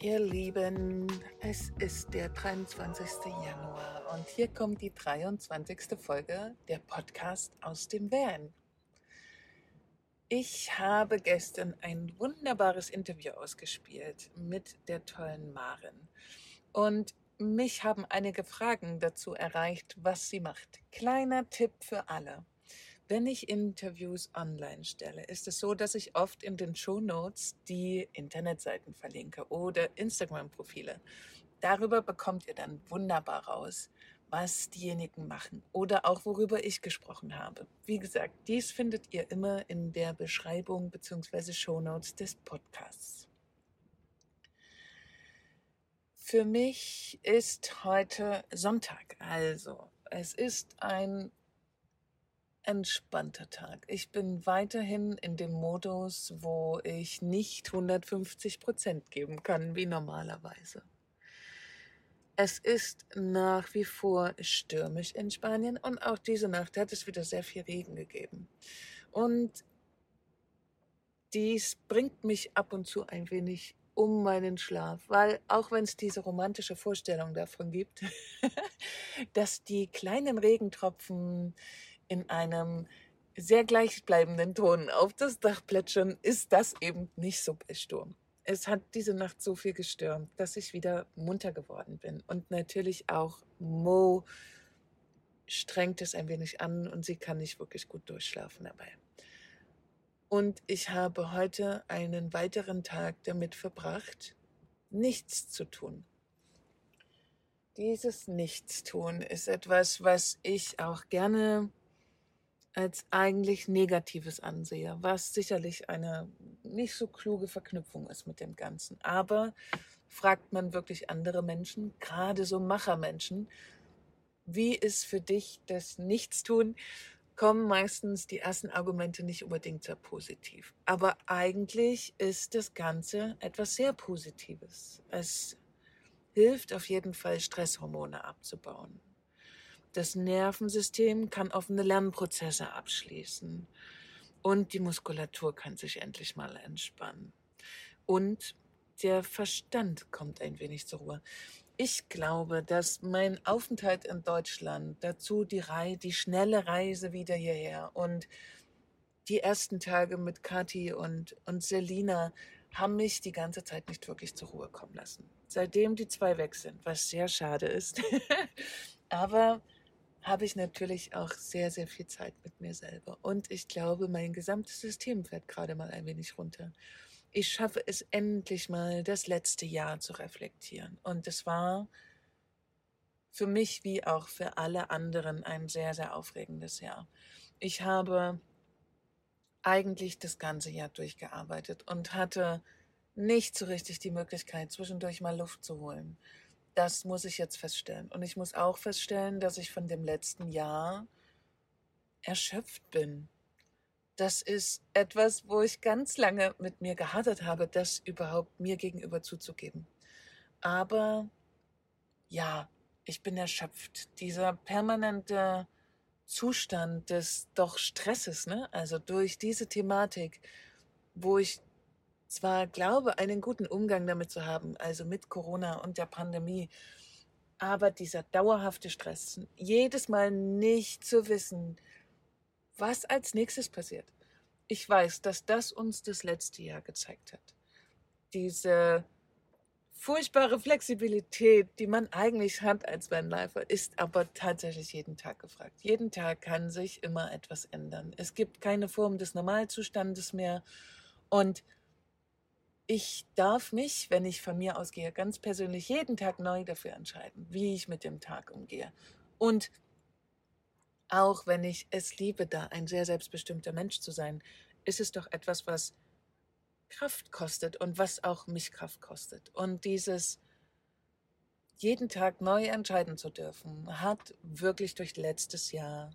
Ihr Lieben, es ist der 23. Januar und hier kommt die 23. Folge der Podcast aus dem Van. Ich habe gestern ein wunderbares Interview ausgespielt mit der tollen Maren und mich haben einige Fragen dazu erreicht, was sie macht. Kleiner Tipp für alle. Wenn ich Interviews online stelle, ist es so, dass ich oft in den Show Notes die Internetseiten verlinke oder Instagram-Profile. Darüber bekommt ihr dann wunderbar raus, was diejenigen machen oder auch worüber ich gesprochen habe. Wie gesagt, dies findet ihr immer in der Beschreibung bzw. Show Notes des Podcasts. Für mich ist heute Sonntag, also es ist ein entspannter Tag. Ich bin weiterhin in dem Modus, wo ich nicht 150 Prozent geben kann, wie normalerweise. Es ist nach wie vor stürmisch in Spanien und auch diese Nacht hat es wieder sehr viel Regen gegeben. Und dies bringt mich ab und zu ein wenig um meinen Schlaf, weil auch wenn es diese romantische Vorstellung davon gibt, dass die kleinen Regentropfen in einem sehr gleichbleibenden Ton auf das Dach plätschern, ist das eben nicht so bei Sturm. Es hat diese Nacht so viel gestürmt, dass ich wieder munter geworden bin. Und natürlich auch Mo strengt es ein wenig an und sie kann nicht wirklich gut durchschlafen dabei. Und ich habe heute einen weiteren Tag damit verbracht, nichts zu tun. Dieses Nichtstun ist etwas, was ich auch gerne als eigentlich Negatives ansehe, was sicherlich eine nicht so kluge Verknüpfung ist mit dem Ganzen. Aber fragt man wirklich andere Menschen, gerade so Machermenschen, wie ist für dich das Nichtstun, kommen meistens die ersten Argumente nicht unbedingt sehr positiv. Aber eigentlich ist das Ganze etwas sehr Positives. Es hilft auf jeden Fall, Stresshormone abzubauen. Das Nervensystem kann offene Lernprozesse abschließen und die Muskulatur kann sich endlich mal entspannen. Und der Verstand kommt ein wenig zur Ruhe. Ich glaube, dass mein Aufenthalt in Deutschland, dazu die, Rei die schnelle Reise wieder hierher und die ersten Tage mit Kathi und, und Selina haben mich die ganze Zeit nicht wirklich zur Ruhe kommen lassen. Seitdem die zwei weg sind, was sehr schade ist. Aber habe ich natürlich auch sehr, sehr viel Zeit mit mir selber. Und ich glaube, mein gesamtes System fährt gerade mal ein wenig runter. Ich schaffe es endlich mal, das letzte Jahr zu reflektieren. Und es war für mich wie auch für alle anderen ein sehr, sehr aufregendes Jahr. Ich habe eigentlich das ganze Jahr durchgearbeitet und hatte nicht so richtig die Möglichkeit, zwischendurch mal Luft zu holen das muss ich jetzt feststellen. Und ich muss auch feststellen, dass ich von dem letzten Jahr erschöpft bin. Das ist etwas, wo ich ganz lange mit mir gehadert habe, das überhaupt mir gegenüber zuzugeben. Aber ja, ich bin erschöpft. Dieser permanente Zustand des doch Stresses, ne? Also durch diese Thematik, wo ich zwar glaube, einen guten Umgang damit zu haben, also mit Corona und der Pandemie, aber dieser dauerhafte Stress, jedes Mal nicht zu wissen, was als nächstes passiert. Ich weiß, dass das uns das letzte Jahr gezeigt hat. Diese furchtbare Flexibilität, die man eigentlich hat als Vanlifer, ist aber tatsächlich jeden Tag gefragt. Jeden Tag kann sich immer etwas ändern. Es gibt keine Form des Normalzustandes mehr und ich darf mich, wenn ich von mir ausgehe, ganz persönlich jeden Tag neu dafür entscheiden, wie ich mit dem Tag umgehe. Und auch wenn ich es liebe, da ein sehr selbstbestimmter Mensch zu sein, ist es doch etwas, was Kraft kostet und was auch mich Kraft kostet. Und dieses jeden Tag neu entscheiden zu dürfen, hat wirklich durch letztes Jahr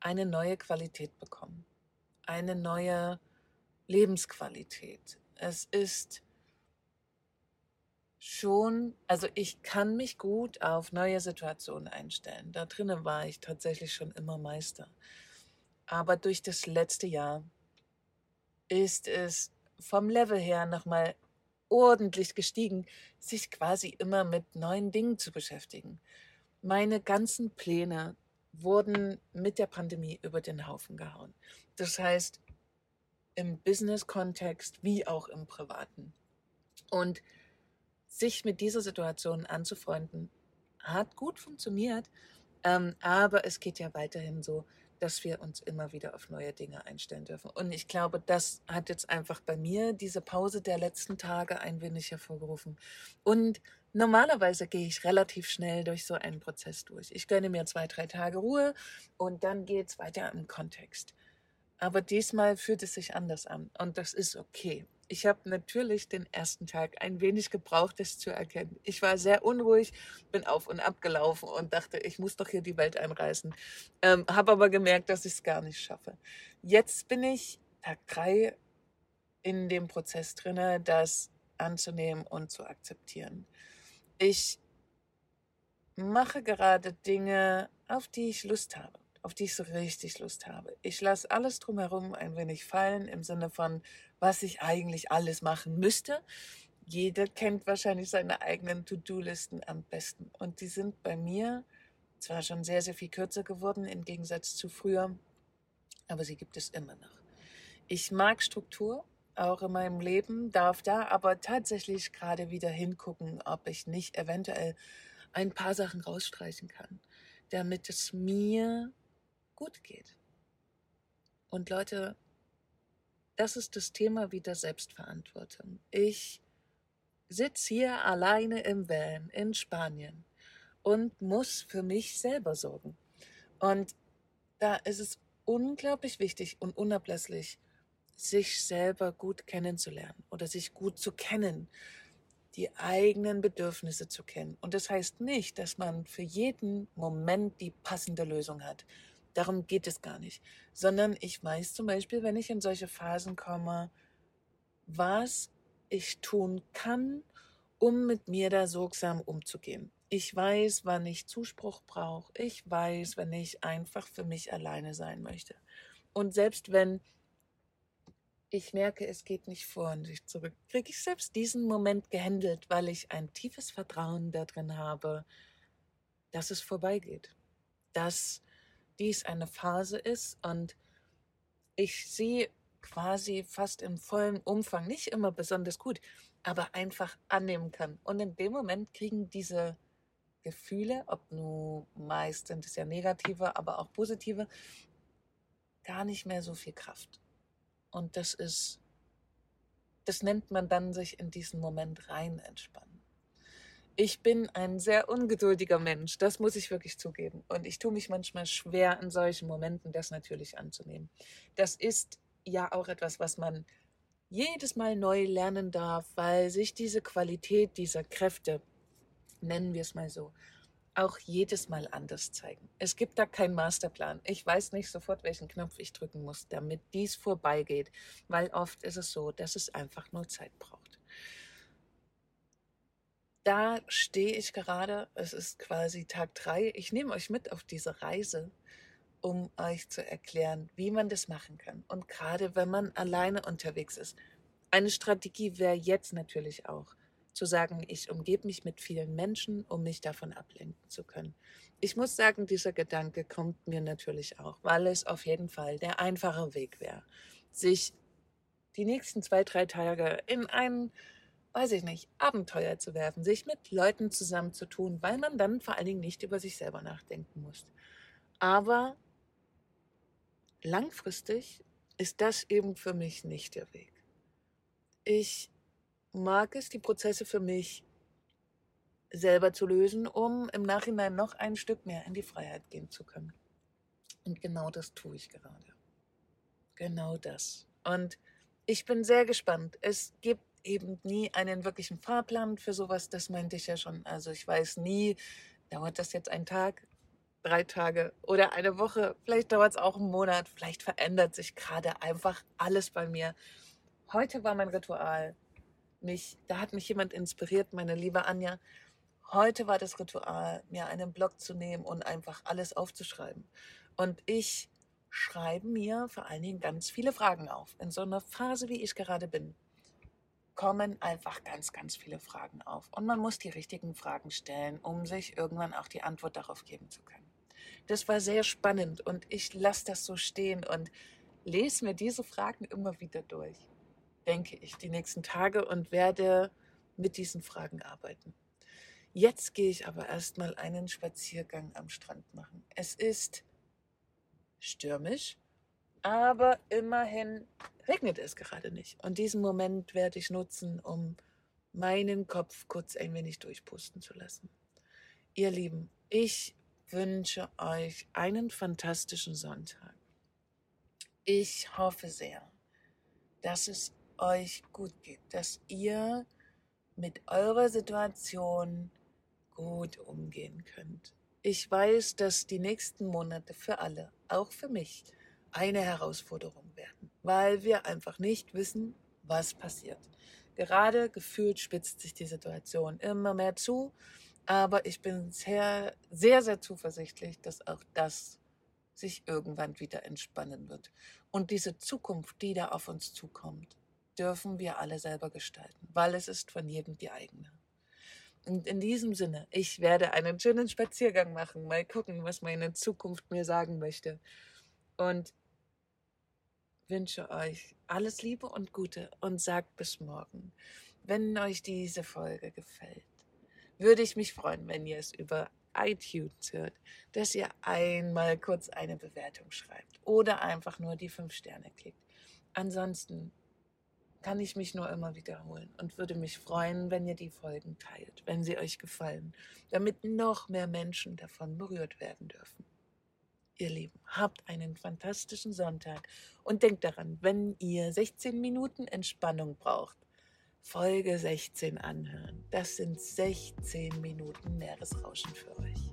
eine neue Qualität bekommen. Eine neue Lebensqualität, es ist schon, also ich kann mich gut auf neue Situationen einstellen. Da drinnen war ich tatsächlich schon immer Meister. Aber durch das letzte Jahr ist es vom Level her nochmal ordentlich gestiegen, sich quasi immer mit neuen Dingen zu beschäftigen. Meine ganzen Pläne wurden mit der Pandemie über den Haufen gehauen. Das heißt, im Business-Kontext wie auch im privaten. Und sich mit dieser Situation anzufreunden, hat gut funktioniert, ähm, aber es geht ja weiterhin so, dass wir uns immer wieder auf neue Dinge einstellen dürfen. Und ich glaube, das hat jetzt einfach bei mir diese Pause der letzten Tage ein wenig hervorgerufen. Und normalerweise gehe ich relativ schnell durch so einen Prozess durch. Ich gönne mir zwei, drei Tage Ruhe und dann geht es weiter im Kontext. Aber diesmal fühlt es sich anders an und das ist okay. Ich habe natürlich den ersten Tag ein wenig gebraucht, das zu erkennen. Ich war sehr unruhig, bin auf und ab gelaufen und dachte, ich muss doch hier die Welt einreißen. Ähm, habe aber gemerkt, dass ich es gar nicht schaffe. Jetzt bin ich Tag drei in dem Prozess drinne, das anzunehmen und zu akzeptieren. Ich mache gerade Dinge, auf die ich Lust habe auf die ich so richtig Lust habe. Ich lasse alles drumherum ein wenig fallen im Sinne von, was ich eigentlich alles machen müsste. Jeder kennt wahrscheinlich seine eigenen To-Do-Listen am besten. Und die sind bei mir zwar schon sehr, sehr viel kürzer geworden im Gegensatz zu früher, aber sie gibt es immer noch. Ich mag Struktur, auch in meinem Leben, darf da aber tatsächlich gerade wieder hingucken, ob ich nicht eventuell ein paar Sachen rausstreichen kann, damit es mir gut geht. Und Leute, das ist das Thema wieder Selbstverantwortung. Ich sitze hier alleine im Van in Spanien und muss für mich selber sorgen. Und da ist es unglaublich wichtig und unablässlich, sich selber gut kennenzulernen oder sich gut zu kennen, die eigenen Bedürfnisse zu kennen. Und das heißt nicht, dass man für jeden Moment die passende Lösung hat. Darum geht es gar nicht. Sondern ich weiß zum Beispiel, wenn ich in solche Phasen komme, was ich tun kann, um mit mir da sorgsam umzugehen. Ich weiß, wann ich Zuspruch brauche. Ich weiß, wenn ich einfach für mich alleine sein möchte. Und selbst wenn ich merke, es geht nicht vor und ich zurück, kriege ich selbst diesen Moment gehandelt, weil ich ein tiefes Vertrauen darin habe, dass es vorbeigeht. Dass dies eine Phase ist und ich sie quasi fast im vollen Umfang, nicht immer besonders gut, aber einfach annehmen kann. Und in dem Moment kriegen diese Gefühle, ob nur meist sind es ja negative, aber auch positive, gar nicht mehr so viel Kraft. Und das ist, das nennt man dann sich in diesen Moment rein entspannen. Ich bin ein sehr ungeduldiger Mensch, das muss ich wirklich zugeben. Und ich tue mich manchmal schwer, in solchen Momenten das natürlich anzunehmen. Das ist ja auch etwas, was man jedes Mal neu lernen darf, weil sich diese Qualität dieser Kräfte, nennen wir es mal so, auch jedes Mal anders zeigen. Es gibt da keinen Masterplan. Ich weiß nicht sofort, welchen Knopf ich drücken muss, damit dies vorbeigeht, weil oft ist es so, dass es einfach nur Zeit braucht da stehe ich gerade. Es ist quasi Tag drei. Ich nehme euch mit auf diese Reise, um euch zu erklären, wie man das machen kann. Und gerade wenn man alleine unterwegs ist. Eine Strategie wäre jetzt natürlich auch zu sagen, ich umgebe mich mit vielen Menschen, um mich davon ablenken zu können. Ich muss sagen, dieser Gedanke kommt mir natürlich auch, weil es auf jeden Fall der einfache Weg wäre, sich die nächsten zwei, drei Tage in einen weiß ich nicht, Abenteuer zu werfen, sich mit Leuten zusammenzutun, weil man dann vor allen Dingen nicht über sich selber nachdenken muss. Aber langfristig ist das eben für mich nicht der Weg. Ich mag es, die Prozesse für mich selber zu lösen, um im Nachhinein noch ein Stück mehr in die Freiheit gehen zu können. Und genau das tue ich gerade. Genau das. Und ich bin sehr gespannt. Es gibt eben nie einen wirklichen Fahrplan für sowas. Das meinte ich ja schon. Also ich weiß nie, dauert das jetzt ein Tag, drei Tage oder eine Woche. Vielleicht dauert es auch einen Monat. Vielleicht verändert sich gerade einfach alles bei mir. Heute war mein Ritual. Mich, da hat mich jemand inspiriert, meine liebe Anja. Heute war das Ritual, mir einen Blog zu nehmen und einfach alles aufzuschreiben. Und ich schreibe mir vor allen Dingen ganz viele Fragen auf. In so einer Phase, wie ich gerade bin kommen einfach ganz, ganz viele Fragen auf. Und man muss die richtigen Fragen stellen, um sich irgendwann auch die Antwort darauf geben zu können. Das war sehr spannend und ich lasse das so stehen und lese mir diese Fragen immer wieder durch, denke ich, die nächsten Tage und werde mit diesen Fragen arbeiten. Jetzt gehe ich aber erstmal einen Spaziergang am Strand machen. Es ist stürmisch, aber immerhin regnet es gerade nicht. Und diesen Moment werde ich nutzen, um meinen Kopf kurz ein wenig durchpusten zu lassen. Ihr Lieben, ich wünsche euch einen fantastischen Sonntag. Ich hoffe sehr, dass es euch gut geht, dass ihr mit eurer Situation gut umgehen könnt. Ich weiß, dass die nächsten Monate für alle, auch für mich, eine Herausforderung werden, weil wir einfach nicht wissen, was passiert. Gerade gefühlt spitzt sich die Situation immer mehr zu, aber ich bin sehr, sehr, sehr zuversichtlich, dass auch das sich irgendwann wieder entspannen wird. Und diese Zukunft, die da auf uns zukommt, dürfen wir alle selber gestalten, weil es ist von jedem die eigene. Und in diesem Sinne, ich werde einen schönen Spaziergang machen, mal gucken, was meine Zukunft mir sagen möchte. Und wünsche euch alles Liebe und Gute und sagt bis morgen. Wenn euch diese Folge gefällt, würde ich mich freuen, wenn ihr es über iTunes hört, dass ihr einmal kurz eine Bewertung schreibt oder einfach nur die fünf Sterne klickt. Ansonsten kann ich mich nur immer wiederholen und würde mich freuen, wenn ihr die Folgen teilt, wenn sie euch gefallen, damit noch mehr Menschen davon berührt werden dürfen. Ihr Lieben, habt einen fantastischen Sonntag und denkt daran, wenn ihr 16 Minuten Entspannung braucht, Folge 16 anhören. Das sind 16 Minuten Meeresrauschen für euch.